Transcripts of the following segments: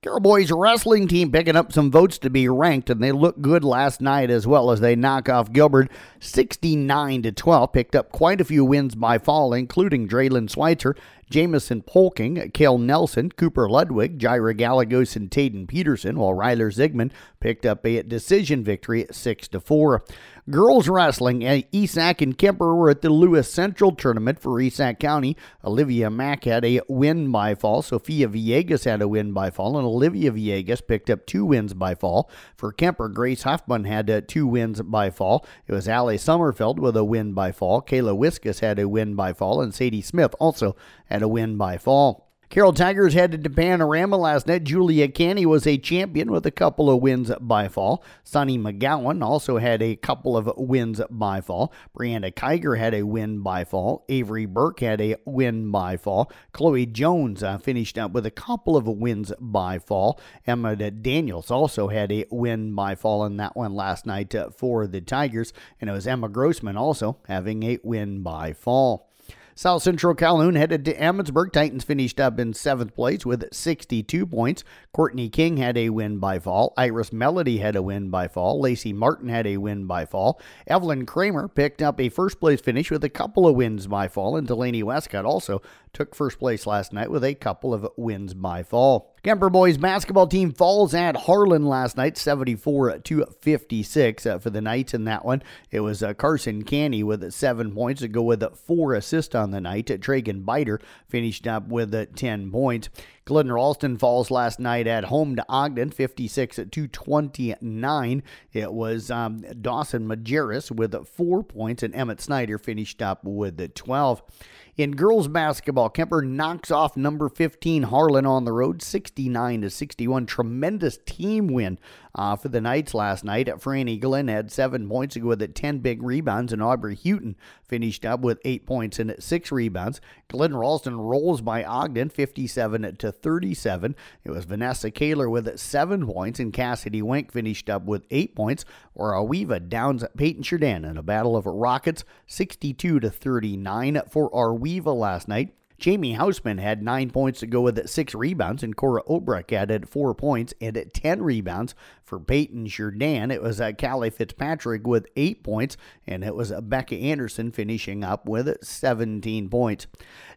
Carroll boys wrestling team picking up some votes to be ranked, and they looked good last night as well as they knock off Gilbert 69 to 12. Picked up quite a few wins by fall, including Draylen Schweitzer, Jamison Polking, Kale Nelson, Cooper Ludwig, Jaira Galagos, and Taden Peterson, while Ryler Zigman picked up a decision victory at 6 to 4. Girls wrestling, eh, East Sac and Kuemper were at the Lewis Central tournament for East Sac County. Olivia Mack had a win by fall. Sophia Villegas had a win by fall, and Olivia Villegas picked up two wins by fall. For Kuemper, Grace Huffman had uh, two wins by fall. It was Allie Sommerfeld with a win by fall. Kayla Wiskus had a win by fall, and Sadie Smith also had a win by fall. Carroll Tigers headed to Panorama last night. Julia Canny was a champion with a couple of wins by fall. Sonny McGowan also had a couple of wins by fall. Brianna Kiger had a win by fall. Avery Burke had a win by fall. Chloe Jones uh, finished up with a couple of wins by fall. Emma Daniels also had a win by fall in that one last night uh, for the Tigers. And it was Emma Grossman also having a win by fall. South Central Calhoun headed to Emmetsburg. Titans finished up in seventh place with 62 points. Courtney King had a win by fall. Iris Melody had a win by fall. Lacey Martin had a win by fall. Evelyn Kramer picked up a first place finish with a couple of wins by fall. And Delaney Westcott also took first place last night with a couple of wins by fall. Kuemper boys basketball team falls at Harlan last night, 74 to 56 uh, for the Knights in that one. It was uh, Carson Canny with seven points to go with four assists on the night. Tragan Biter finished up with uh, 10 points. Glidden Ralston falls last night at home to Ogden, 56 at 229. It was um, Dawson Majerus with four points, and Emmett Snyder finished up with 12. In girls basketball, Kuemper knocks off number 15 Harlan on the road, 69 to 61. Tremendous team win uh, for the Knights last night. Franny Glenn had seven points to go with it, 10 big rebounds, and Aubrey Houghton finished up with eight points and six rebounds. Glidden Ralston rolls by Ogden, 57 to 37. It was Vanessa Kaler with seven points, and Cassidy Wink finished up with eight points. Or Arweva downs Paton Churdan in a battle of Rockets, 62 to 39 for Arweva last night. Jamie Hausman had nine points to go with six rebounds, and Cora Obrecht added four points and 10 rebounds for Paton Churdan. It was uh, Callie Fitzpatrick with eight points, and it was Becca Anderson finishing up with 17 points.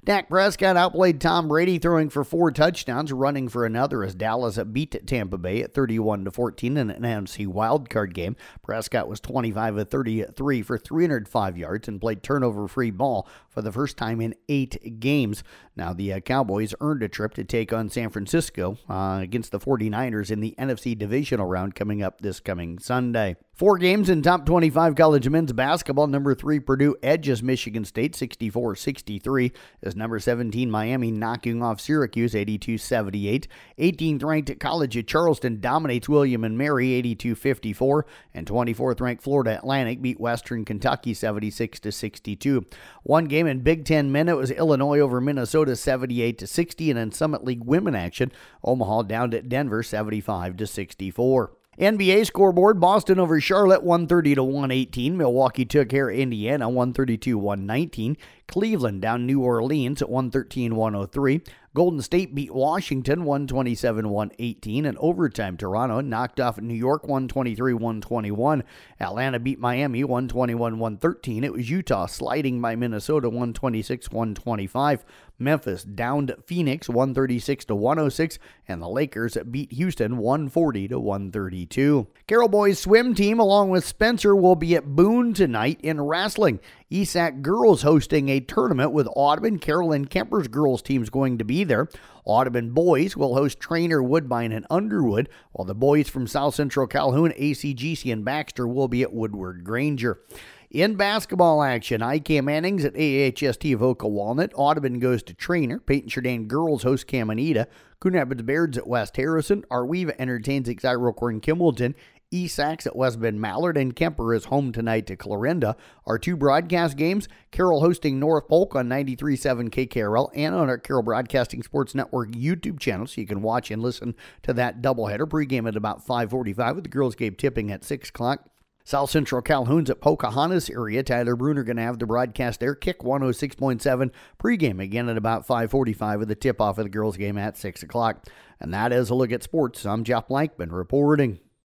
Dak Prescott outplayed Tom Brady, throwing for four touchdowns, running for another as Dallas beat Tampa Bay at 31 to 14 in an NFC wildcard game. Prescott was 25 of 33 for 305 yards and played turnover-free ball for the first time in eight games. Now, the uh, Cowboys earned a trip to take on San Francisco uh, against the 49ers in the NFC divisional round coming up this coming Sunday. Four games in top 25 college men's basketball. Number three, Purdue edges Michigan State 64 63. As number 17, Miami knocking off Syracuse 82 78. 18th ranked college at Charleston dominates William and Mary 82 54. And 24th ranked Florida Atlantic beat Western Kentucky 76 62. One game in Big Ten men, it was Illinois over Minnesota 78 60. And in Summit League women action, Omaha down at Denver 75 64. NBA scoreboard Boston over Charlotte 130 to 118. Milwaukee took care of Indiana 132 119. Cleveland down New Orleans at 113 103. Golden State beat Washington 127 118. And overtime, Toronto knocked off New York 123 121. Atlanta beat Miami 121 113. It was Utah sliding by Minnesota 126 125. Memphis downed Phoenix 136 to 106, and the Lakers beat Houston 140 to 132. Carroll Boys swim team, along with Spencer, will be at Boone tonight in wrestling. ESAC girls hosting a tournament with Audubon, Carroll, and Kuemper's girls teams going to be there. Audubon boys will host Treynor, Woodbine, and Underwood, while the boys from South Central Calhoun, ACGC, and Baxter will be at Woodward Granger. In basketball action, IK Manning's at AHST of Oka Walnut. Audubon goes to Treynor. Paton Churdan girls host Caminita. Coon Rapids Bayard's at West Harrison. Arweva entertains Exira-Elk Horn Kimballton. East Sac's at West Bend Mallard, and Kuemper is home tonight to Clarinda. Our two broadcast games, Carroll hosting North Polk on 93.7 KKRL and on our Carroll Broadcasting Sports Network YouTube channel, so you can watch and listen to that doubleheader. Pregame at about 5.45 with the girls game tipping at 6 o'clock. South Central Calhoun's at Pocahontas area. Tyler Bruner going to have the broadcast there. Kick 106.7 pregame again at about 5:45 with the tip-off of the girls' game at 6 o'clock. And that is a look at sports. I'm Jeff Blankman reporting.